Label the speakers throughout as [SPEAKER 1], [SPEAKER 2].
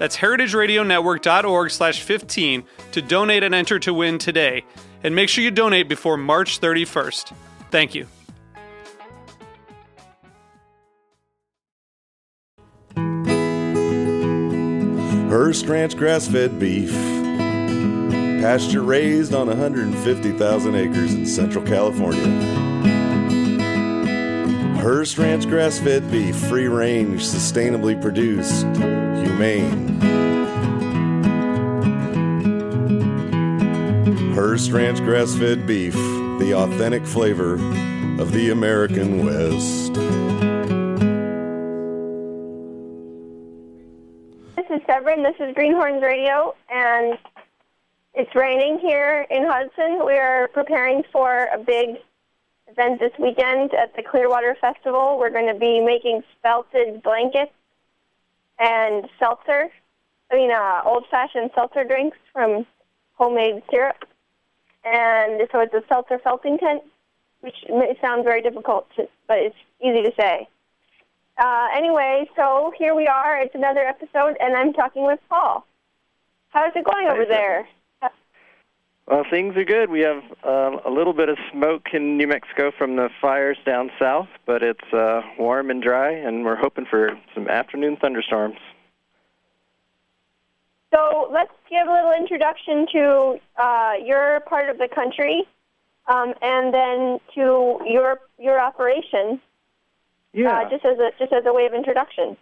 [SPEAKER 1] That's heritageradionetwork.org slash 15 to donate and enter to win today. And make sure you donate before March 31st. Thank you.
[SPEAKER 2] Hearst Ranch grass fed beef. Pasture raised on 150,000 acres in Central California. Hearst Ranch grass fed beef, free range, sustainably produced, humane. Hearst Ranch grass fed beef, the authentic flavor of the American West.
[SPEAKER 3] This is Severine. This is Greenhorns Radio, and it's raining here in Hudson. We are preparing for a big event this weekend at the Clearwater Festival. We're going to be making felted blankets and seltzer. I mean, uh, old-fashioned seltzer drinks from homemade syrup. And so it's a seltzer felting tent, which may sound very difficult, to, but it's easy to say. Uh, anyway, so here we are. It's another episode, and I'm talking with Paul. How's it going over there?
[SPEAKER 4] Well, things are good. We have uh, a little bit of smoke in New Mexico from the fires down south, but it's uh, warm and dry, and we're hoping for some afternoon thunderstorms.
[SPEAKER 3] So let's give a little introduction to uh, your part of the country, um, and then to your your operation.
[SPEAKER 4] Yeah.
[SPEAKER 3] Uh, just as a just as a way of introduction.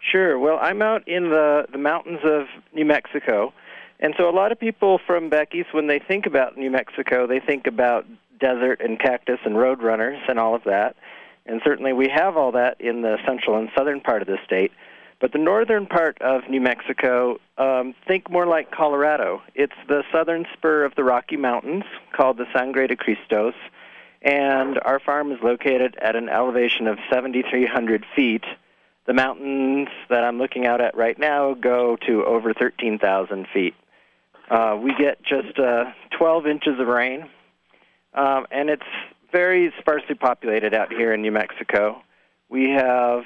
[SPEAKER 4] Sure. Well, I'm out in the the mountains of New Mexico, and so a lot of people from back east, when they think about New Mexico, they think about desert and cactus and roadrunners and all of that. And certainly we have all that in the central and southern part of the state. But the northern part of New Mexico, um, think more like Colorado. It's the southern spur of the Rocky Mountains called the Sangre de Cristos, and our farm is located at an elevation of 7,300 feet. The mountains that I'm looking out at right now go to over 13,000 feet. Uh, we get just uh, 12 inches of rain, um, and it's very sparsely populated out here in New Mexico. We have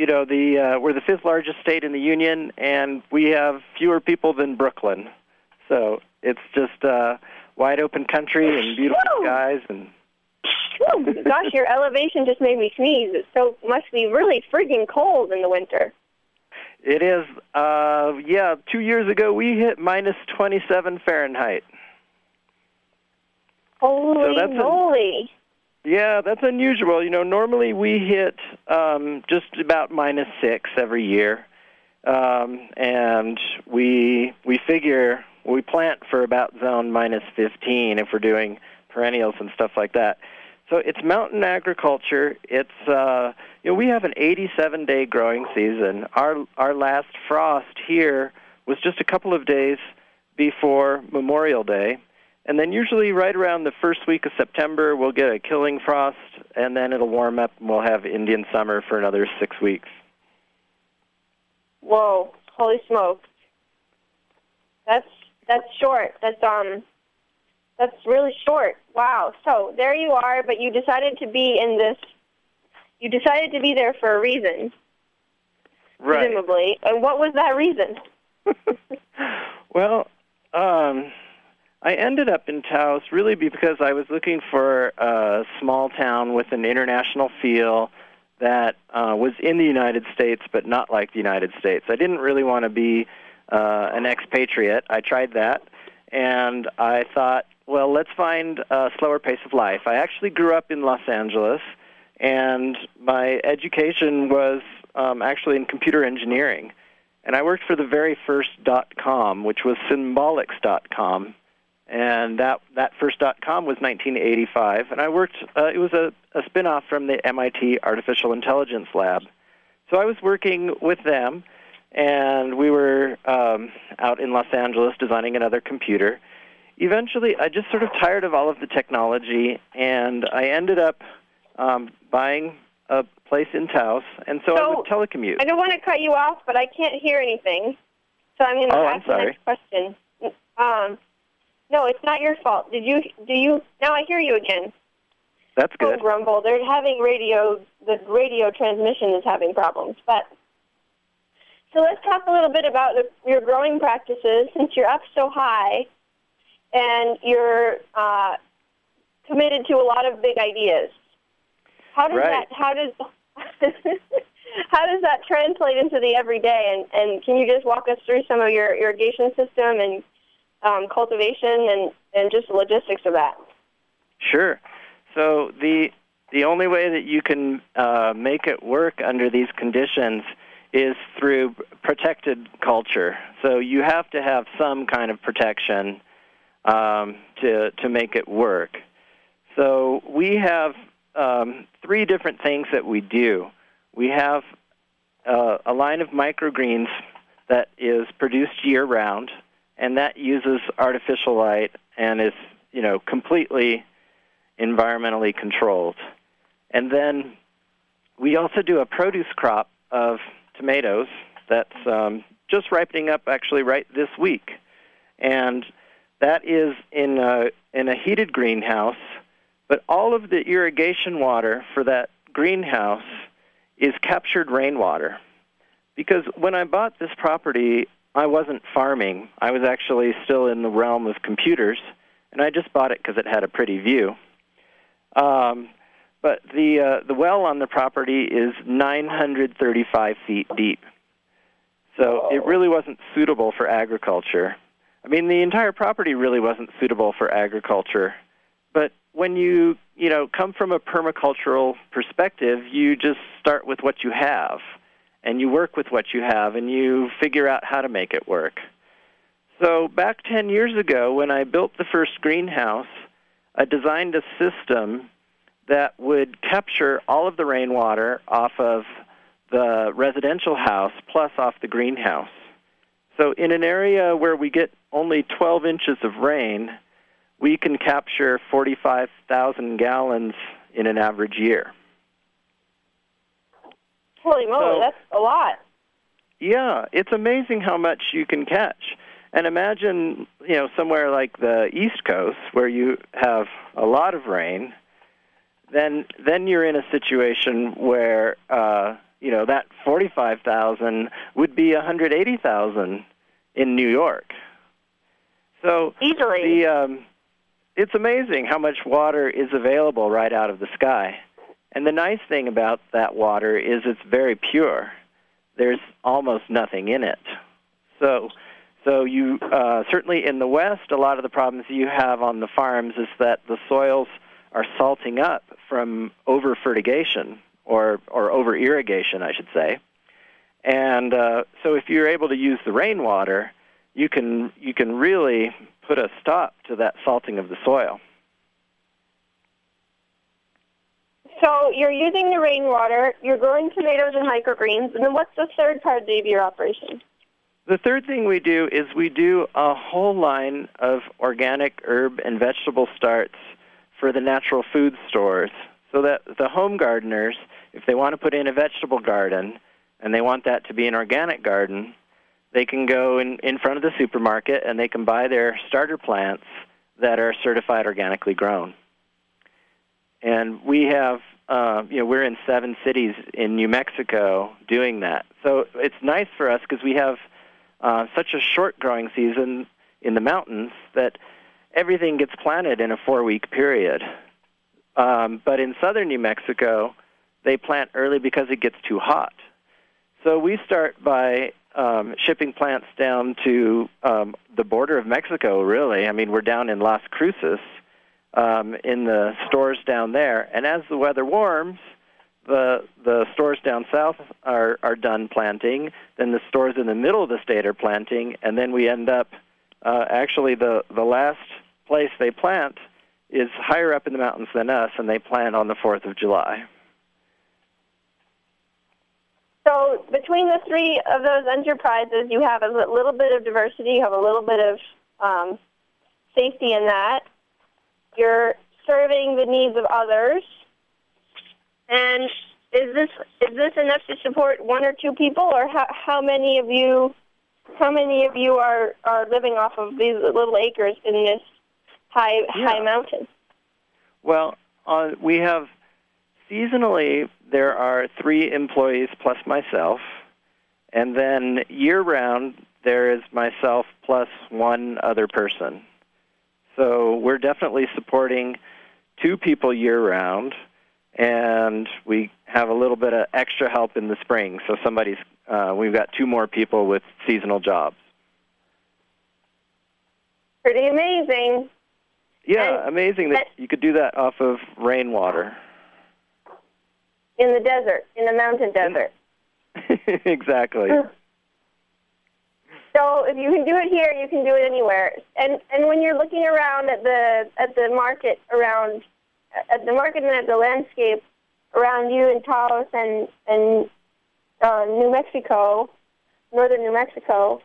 [SPEAKER 4] you know, the uh, we're the fifth largest state in the union, and we have fewer people than Brooklyn. So it's just uh, wide open country and beautiful
[SPEAKER 3] Woo!
[SPEAKER 4] skies and.
[SPEAKER 3] Gosh, your elevation just made me sneeze. It so must be really freaking cold in the winter.
[SPEAKER 4] It is, uh, yeah. Two years ago, we hit minus 27 Fahrenheit.
[SPEAKER 3] Holy
[SPEAKER 4] that's a-
[SPEAKER 3] moly!
[SPEAKER 4] Yeah, that's unusual. You know, normally we hit um, just about minus six every year, um, and we we figure we plant for about zone minus 15 if we're doing perennials and stuff like that. So it's mountain agriculture. It's uh, you know we have an 87 day growing season. Our our last frost here was just a couple of days before Memorial Day. And then usually right around the first week of September, we'll get a killing frost, and then it'll warm up, and we'll have Indian summer for another six weeks.
[SPEAKER 3] Whoa! Holy smokes! That's that's short. That's um, that's really short. Wow. So there you are, but you decided to be in this. You decided to be there for a reason, presumably. And what was that reason?
[SPEAKER 4] well, um, I ended up in Taos really because I was looking for a small town with an international feel that uh, was in the United States but not like the United States. I didn't really want to be uh, an expatriate. I tried that, and I thought, well, let's find a slower pace of life. I actually grew up in Los Angeles, and my education was um, actually in computer engineering. And I worked for the very first dot com, which was Symbolics dot com, And that, that first dot com was 1985. And I worked, uh, it was a, a spin off from the MIT Artificial Intelligence Lab. So I was working with them, and we were um, out in Los Angeles designing another computer. Eventually, I just sort of tired of all of the technology, and I ended up um, buying a place in Taos, and so, I would telecommute.
[SPEAKER 3] I don't want to cut you off, but I can't hear anything. So I'm going to
[SPEAKER 4] Oh,
[SPEAKER 3] ask the next question. Um, no, it's not your fault. Did you? Do you? Now I hear you again.
[SPEAKER 4] That's good.
[SPEAKER 3] grumble. They're having radio. The radio transmission is having problems. But so let's talk a little bit about the, your growing practices. Since you're up so high, and you're uh, committed to a lot of big ideas. How does
[SPEAKER 4] Right.
[SPEAKER 3] that? How does how does that translate into the everyday? And, and can you just walk us through some of your irrigation system and um, cultivation and, and just the logistics of that?
[SPEAKER 4] Sure. So the the only way that you can uh, make it work under these conditions is through protected culture. So you have to have some kind of protection um, to to make it work. So we have um, three different things that we do. We have uh, a line of microgreens that is produced year round, and that uses artificial light and is you know completely environmentally controlled. And then we also do a produce crop of tomatoes that's um, just ripening up actually right this week. And that is in a, in a heated greenhouse, but all of the irrigation water for that greenhouse is captured rainwater. Because when I bought this property, I wasn't farming. I was actually still in the realm of computers, and I just bought it because it had a pretty view. Um, but the uh, the well on the property is 935 feet deep, so it really wasn't suitable for agriculture. I mean, the entire property really wasn't suitable for agriculture. When you you know come from a permacultural perspective, you just start with what you have, and you work with what you have, and you figure out how to make it work. So back 10 years ago, when I built the first greenhouse, I designed a system that would capture all of the rainwater off of the residential house plus off the greenhouse. So in an area where we get only 12 inches of rain, we can capture 45,000 gallons in an average year.
[SPEAKER 3] Holy moly,
[SPEAKER 4] So-
[SPEAKER 3] that's a lot.
[SPEAKER 4] Yeah, it's amazing how much you can catch. And imagine, you know, somewhere like the East Coast where you have a lot of rain, then then you're in a situation where uh, you know, that 45,000 would be 180,000 in New York. So
[SPEAKER 3] Easily.
[SPEAKER 4] the um, it's amazing how much water is available right out of the sky. And the nice thing about that water is it's very pure. There's almost nothing in it. So, so you uh, certainly in the West, a lot of the problems you have on the farms is that the soils are salting up from over fertigation or or over irrigation, I should say. And uh, so, if you're able to use the rainwater, you can you can really put a stop to that salting of the soil.
[SPEAKER 3] So you're using the rainwater, you're growing tomatoes and microgreens, and then what's the third part of your operation?
[SPEAKER 4] The third thing we do is we do a whole line of organic herb and vegetable starts for the natural food stores so that the home gardeners, if they want to put in a vegetable garden and they want that to be an organic garden, they can go in, in front of the supermarket and they can buy their starter plants that are certified organically grown. And we have, uh, you know, we're in seven cities in New Mexico doing that. So it's nice for us because we have uh, such a short growing season in the mountains that everything gets planted in a four week period. Um, but in southern New Mexico, they plant early because it gets too hot. So we start by um, shipping plants down to um, the border of Mexico. Really, I mean, we're down in Las Cruces um, in the stores down there, and as the weather warms, the the stores down south are are done planting. Then the stores in the middle of the state are planting, and then we end up uh, actually the the last place they plant is higher up in the mountains than us, and they plant on the Fourth of July.
[SPEAKER 3] So between the three of those enterprises, you have a little bit of diversity. You have a little bit of um, safety in that. You're serving the needs of others. And is this is this enough to support one or two people, or how, how many of you how many of you are are living off of these little acres in this high
[SPEAKER 4] Yeah.
[SPEAKER 3] high mountain?
[SPEAKER 4] Well, uh, we have seasonally there are three employees plus myself, and then year round there is myself plus one other person. So we're definitely supporting two people year round, and we have a little bit of extra help in the spring. So somebody's uh, we've got two more people with seasonal jobs.
[SPEAKER 3] Pretty amazing.
[SPEAKER 4] Yeah,
[SPEAKER 3] And-
[SPEAKER 4] amazing that
[SPEAKER 3] and-
[SPEAKER 4] you could do that off of rainwater.
[SPEAKER 3] In the desert, in the mountain desert.
[SPEAKER 4] exactly.
[SPEAKER 3] So if you can do it here, you can do it anywhere. And and when you're looking around at the at the market around at the market and at the landscape around you in Taos and and uh, New Mexico, northern New Mexico,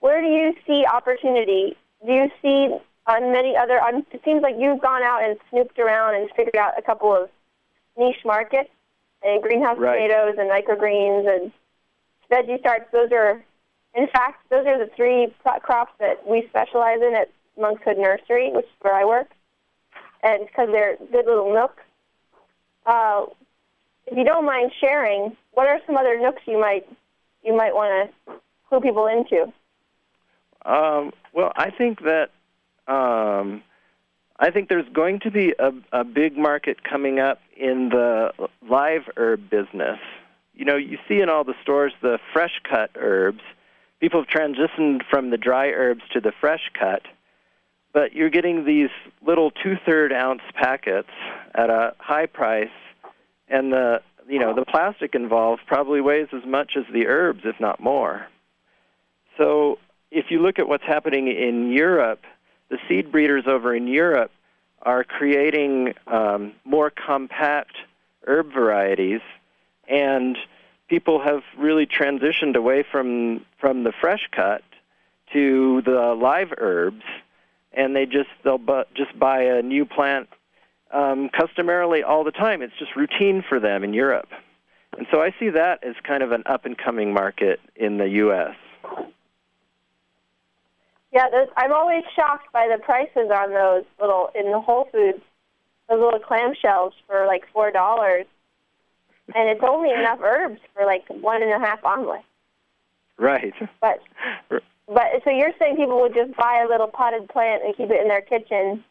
[SPEAKER 3] where do you see opportunity? Do you see on many other? On, it seems like you've gone out and snooped around and figured out a couple of niche markets, and greenhouse
[SPEAKER 4] Right.
[SPEAKER 3] tomatoes and microgreens and veggie starts. Those are in fact, those are the three crops that we specialize in at Monkshood Nursery, which is where I work, and because they're good little nooks. Uh, if you don't mind sharing, what are some other nooks you might you might want to clue people into?
[SPEAKER 4] Um, well, I think that um, I think there's going to be a, a big market coming up in the live herb business. You know, you see in all the stores the fresh cut herbs. People have transitioned from the dry herbs to the fresh cut, but you're getting these little two-third ounce packets at a high price, and the you know the plastic involved probably weighs as much as the herbs, if not more. So if you look at what's happening in Europe, the seed breeders over in Europe are creating um, more compact herb varieties, and people have really transitioned away from from the fresh cut to the live herbs, and they just they'll bu- just buy a new plant um, customarily all the time. It's just routine for them in Europe, and so I see that as kind of an up and coming market in the U.S.
[SPEAKER 3] Yeah, those, I'm always shocked by the prices on those little in the Whole Foods, those little clamshells for like four dollars, and it's only enough herbs for like one and a half omelets.
[SPEAKER 4] Right.
[SPEAKER 3] But but so you're saying people would just buy a little potted plant and keep it in their kitchen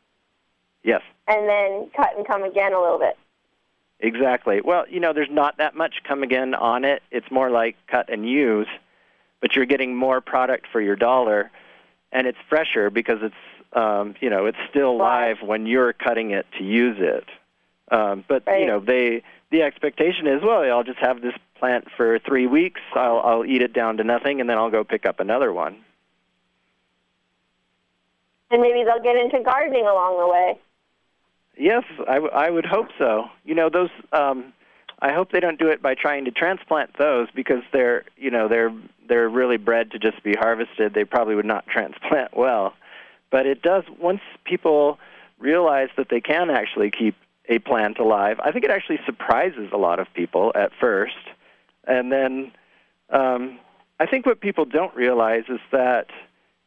[SPEAKER 4] Yes.
[SPEAKER 3] and then cut and come again a little bit.
[SPEAKER 4] Exactly. Well, you know, there's not that much come again on it. It's more like cut and use, but you're getting more product for your dollar, and it's fresher because it's, um, you know, it's still
[SPEAKER 3] Live.
[SPEAKER 4] when you're cutting it to use it. Um, but
[SPEAKER 3] Right.
[SPEAKER 4] you know, they the expectation is, well, I'll just have this plant for three weeks. I'll I'll eat it down to nothing, and then I'll go pick up another one.
[SPEAKER 3] And maybe they'll get into gardening along the way.
[SPEAKER 4] Yes, I, w- I would hope so. You know, those. Um, I hope they don't do it by trying to transplant those because they're, you know, they're they're really bred to just be harvested. They probably would not transplant well. But it does once people realize that they can actually keep a plant alive. I think it actually surprises a lot of people at first, and then um, I think what people don't realize is that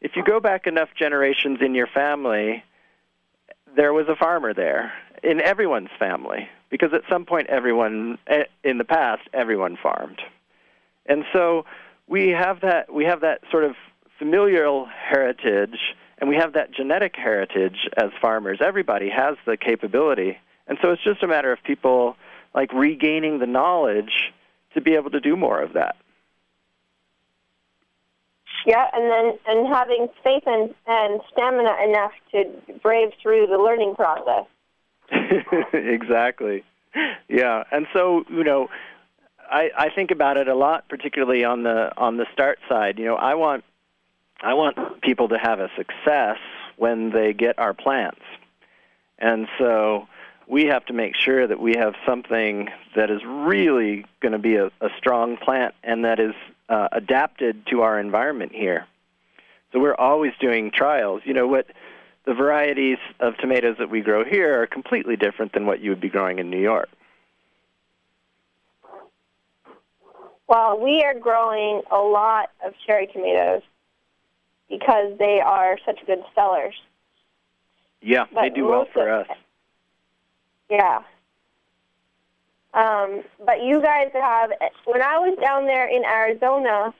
[SPEAKER 4] if you go back enough generations in your family, there was a farmer there in everyone's family because at some point everyone eh, in the past everyone farmed. And so we have that we have that sort of familial heritage and we have that genetic heritage as farmers. Everybody has the capability. And so it's just a matter of people like regaining the knowledge to be able to do more of that
[SPEAKER 3] Yeah, and then and having faith and, and stamina enough to brave through the learning process.
[SPEAKER 4] exactly. Yeah, and so you know, I I think about it a lot, particularly on the on the start side. You know, I want I want people to have a success when they get our plants, and so we have to make sure that we have something that is really going to be a, a strong plant and that is uh, adapted to our environment here. So we're always doing trials. You know what? The varieties of tomatoes that we grow here are completely different than what you would be growing in New York.
[SPEAKER 3] Well, we are growing a lot of cherry tomatoes because they are such good sellers.
[SPEAKER 4] Yeah,
[SPEAKER 3] But
[SPEAKER 4] they do well for us.
[SPEAKER 3] Yeah. Um, but you guys have, when I was down there in Arizona,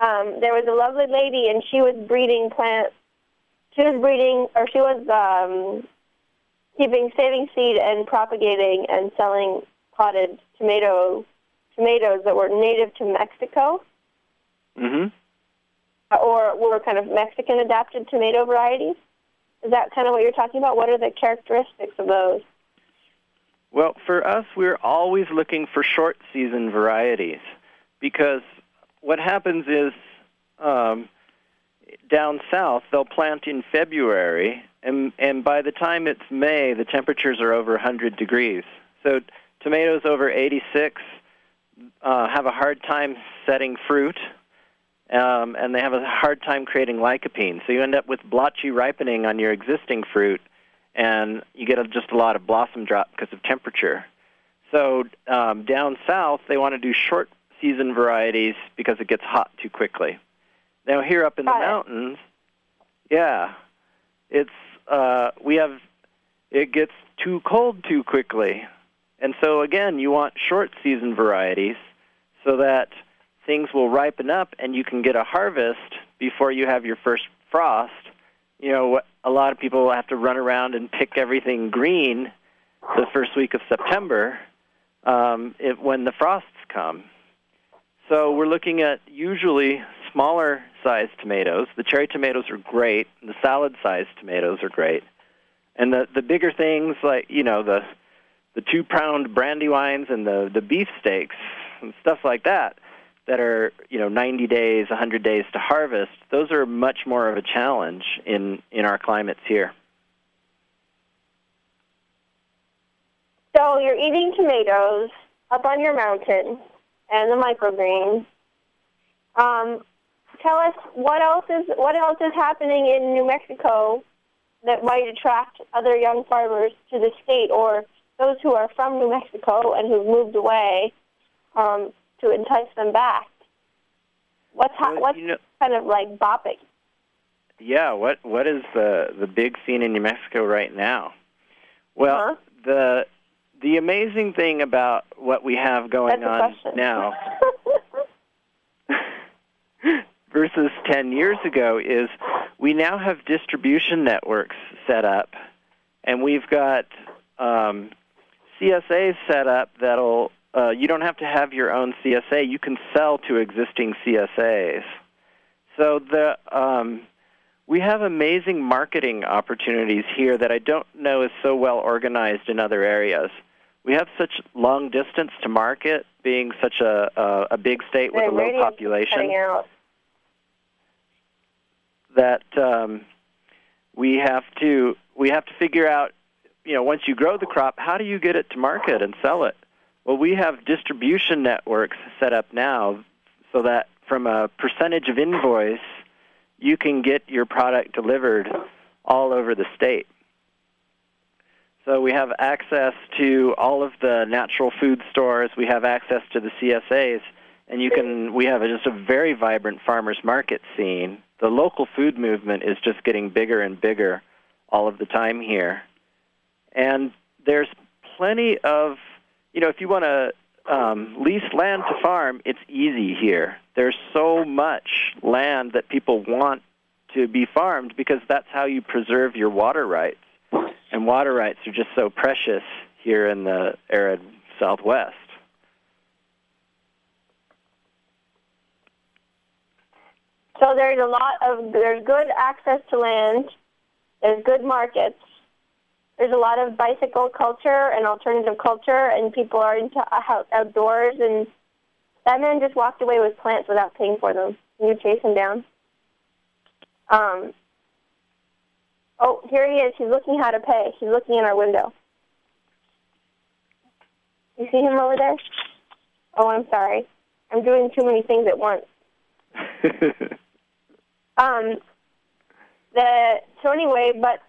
[SPEAKER 3] um, there was a lovely lady and she was breeding plants. She was breeding, or she was um, keeping, saving seed and propagating and selling potted tomato tomatoes that were native to Mexico
[SPEAKER 4] hmm
[SPEAKER 3] or were kind of Mexican adapted tomato varieties. Is that kind of what you're talking about? What are the characteristics of those?
[SPEAKER 4] Well, for us, we're always looking for short season varieties because what happens is um, down south they'll plant in February, and and by the time it's May, the temperatures are over 100 degrees. So tomatoes over 86 uh, have a hard time setting fruit. Um, and they have a hard time creating lycopene. So you end up with blotchy ripening on your existing fruit, and you get a, just a lot of blossom drop because of temperature. So um, down south, they want to do short season varieties because it gets hot too quickly. Now here up in the
[SPEAKER 3] it.
[SPEAKER 4] mountains, yeah, it's uh, we have it gets too cold too quickly, and so again, you want short season varieties so that things will ripen up and you can get a harvest before you have your first frost. You know, what- a lot of people have to run around and pick everything green the first week of September um, it, when the frosts come. So we're looking at usually smaller sized tomatoes. The cherry tomatoes are great. The salad sized tomatoes are great. And the the bigger things like you know the the two pound brandywines and the the beef steaks and stuff like that that are you know 90 days 100 days to harvest those are much more of a challenge in in our climates here
[SPEAKER 3] So you're eating tomatoes up on your mountain and the microgreens. Um, tell us what else is what else is happening in New Mexico that might attract other young farmers to the state or those who are from New Mexico and who've moved away um, to entice them back. What's ha-
[SPEAKER 4] Well,
[SPEAKER 3] what's
[SPEAKER 4] you know-
[SPEAKER 3] kind of like bopping?
[SPEAKER 4] yeah what what is the the big scene in New Mexico right now well
[SPEAKER 3] Huh?
[SPEAKER 4] the the amazing thing about what we have going
[SPEAKER 3] That's
[SPEAKER 4] on now versus 10 years ago is we now have distribution networks set up, and we've got um, CSAs set up that'll, uh, you don't have to have your own CSA. You can sell to existing CSAs. So the, um, we have amazing marketing opportunities here that I don't know is so well organized in other areas. We have such long distance to market, being such a, a, a big state with
[SPEAKER 3] The
[SPEAKER 4] a low population that um, we have to we have to figure out you know once you grow the crop how do you get it to market and sell it well we have distribution networks set up now so that from a percentage of invoice you can get your product delivered all over the state. So we have access to all of the natural food stores. We have access to the CSAs and you can we have just a very vibrant farmers market scene. The local food movement is just getting bigger and bigger all of the time here. And there's plenty of you know if you want to um, lease land to farm it's easy here there's so much land that people want to be farmed because that's how you preserve your water rights and water rights are just so precious here in the arid southwest
[SPEAKER 3] So there's a lot of there's good access to land. There's good markets. There's a lot of bicycle culture and alternative culture, and people are into out- outdoors. And that man just walked away with plants without paying for them. You chase him down? Um. Oh, here he is. He's looking how to pay. He's looking in our window. You see him over there? Oh, I'm sorry. I'm doing too many things at once. Um, the so anyway, but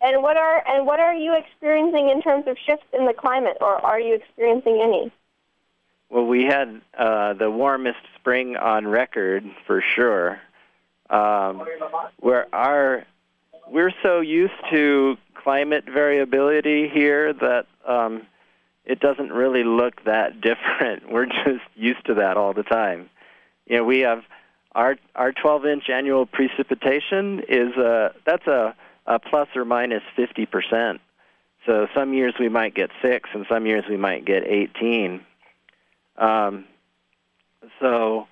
[SPEAKER 3] and what are and what are you experiencing in terms of shifts in the climate, or are you experiencing any?
[SPEAKER 4] Well, we had uh, the warmest spring on record for sure. Um, where our we're so used to climate variability here that um, it doesn't really look that different. We're just used to that all the time. You know, we have our our 12 inch annual precipitation is a that's a, a plus or minus minus 50 percent. So some years we might get six, and some years we might get 18. Um, so,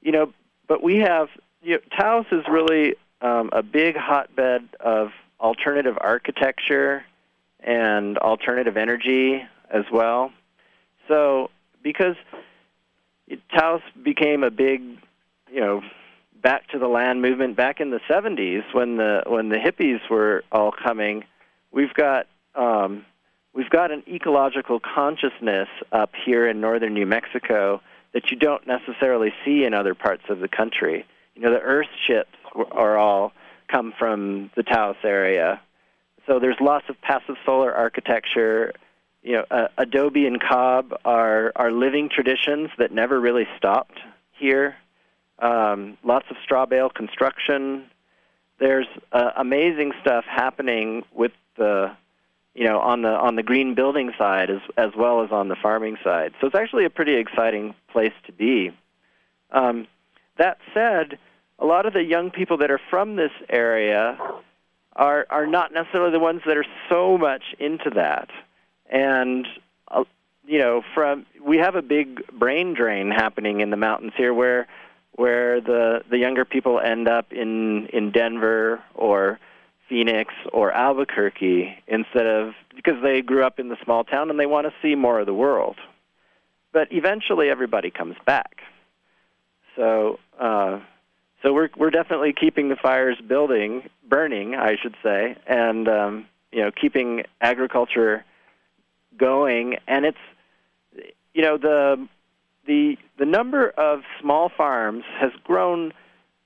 [SPEAKER 4] you know, but we have you know, Taos is really um, a big hotbed of alternative architecture and alternative energy as well. So, because Taos became a big, you know, back to the land movement back in the 70s when the when the hippies were all coming, we've got um, we've got an ecological consciousness up here in northern New Mexico that you don't necessarily see in other parts of the country. You know, the Earth ships are all come from the Taos area, so there's lots of passive solar architecture. You know, uh, adobe and cob are are living traditions that never really stopped here. Um, lots of straw bale construction. There's uh, amazing stuff happening with the, you know, on the on the green building side as as well as on the farming side. So it's actually a pretty exciting place to be. Um, that said, a lot of the young people that are from this area are are not necessarily the ones that are so much into that, and uh, you know, from we have a big brain drain happening in the mountains here, where where the the younger people end up in in Denver or Phoenix or Albuquerque instead of because they grew up in the small town and they want to see more of the world. But eventually, everybody comes back. So, uh, so we're we're definitely keeping the fires building, burning, I should say, and um, you know, keeping agriculture going. And it's you know the the the number of small farms has grown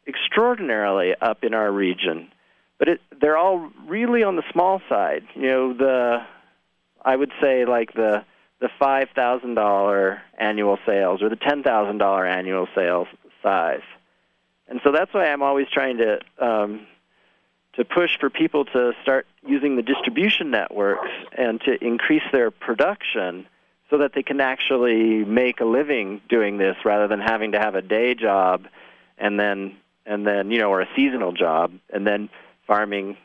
[SPEAKER 4] extraordinarily up in our region, but it, they're all really on the small side. You know, the I would say like the the five thousand dollar annual sales or the ten thousand dollar annual sales size, and so that's why I'm always trying to um, to push for people to start using the distribution networks and to increase their production so that they can actually make a living doing this rather than having to have a day job and then and then you know or a seasonal job and then farming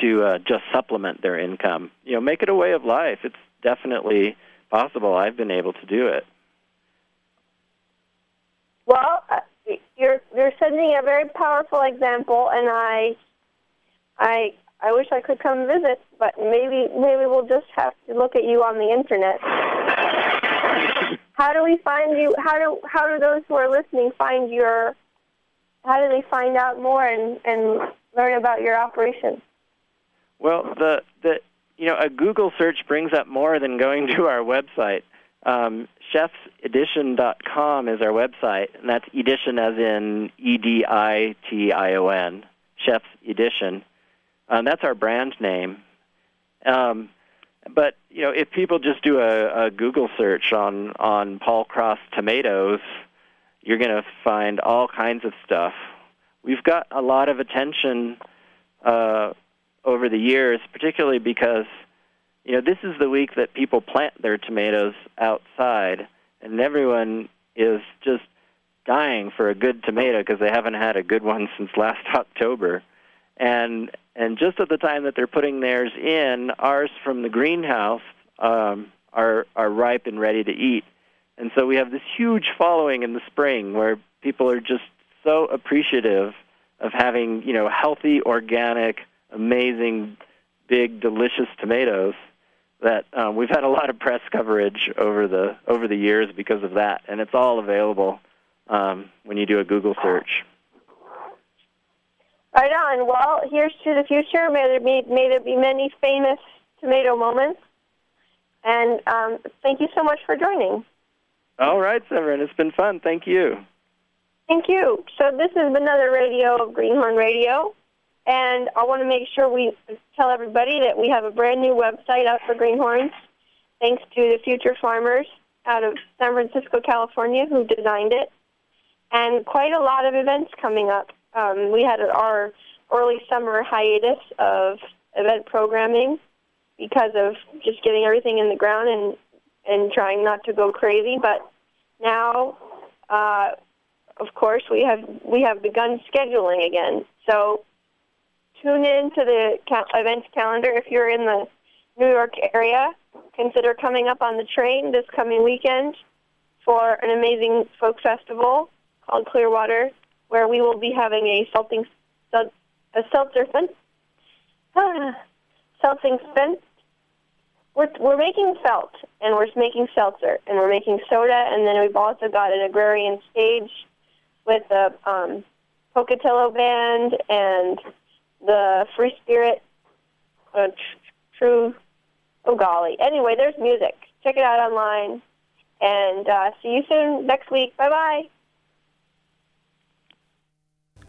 [SPEAKER 4] to uh, just supplement their income. You know make it a way of life. It's definitely possible. I've been able to do it.
[SPEAKER 3] Well uh, you're you're sending a very powerful example and i i I wish I could come visit, but maybe maybe we'll just have to look at you on the internet. how do we find you? How do how do those who are listening find your? How do they find out more and and learn about your operation?
[SPEAKER 4] Well, the the you know a Google search brings up more than going to our website. Um, chefsedition.com is our website, and that's edition as in E D I T I O N. Chef's Edition. Um, that's our brand name. Um, but you know, if people just do a, a Google search on on Paul Cross tomatoes, you're going to find all kinds of stuff. We've got a lot of attention uh, over the years, particularly because you know this is the week that people plant their tomatoes outside, and everyone is just dying for a good tomato because they haven't had a good one since last October. And and just at the time that they're putting theirs in, ours from the greenhouse um, are are ripe and ready to eat. And so we have this huge following in the spring where people are just so appreciative of having you know healthy, organic, amazing, big, delicious tomatoes that um, we've had a lot of press coverage over the over the years because of that, and it's all available um, when you do a Google search.
[SPEAKER 3] Right on. Well, here's to the future. May there be, may there be many famous tomato moments. And um, thank you so much for joining.
[SPEAKER 4] All right, Severine. It's been fun. Thank you.
[SPEAKER 3] Thank you. So this is another radio of Greenhorn Radio. And I want to make sure we tell everybody that we have a brand new website out for greenhorns, thanks to the Future Farmers out of San Francisco, California, who designed it. And quite a lot of events coming up. Um, we had our early summer hiatus of event programming because of just getting everything in the ground and and trying not to go crazy. But now, uh, of course, we have we have begun scheduling again. So tune in to the events calendar if you're in the New York area. Consider coming up on the train this coming weekend for an amazing folk festival called Clearwater, where we will be having a salting a seltzer fun. Seltzing spent we're we're making felt and we're making seltzer and we're making soda and then we've also got an agrarian stage with the um, Pocatello band and the Free Spirit uh, tr- True. Oh golly! Anyway, there's music. Check it out online and uh, see you soon next week. Bye bye.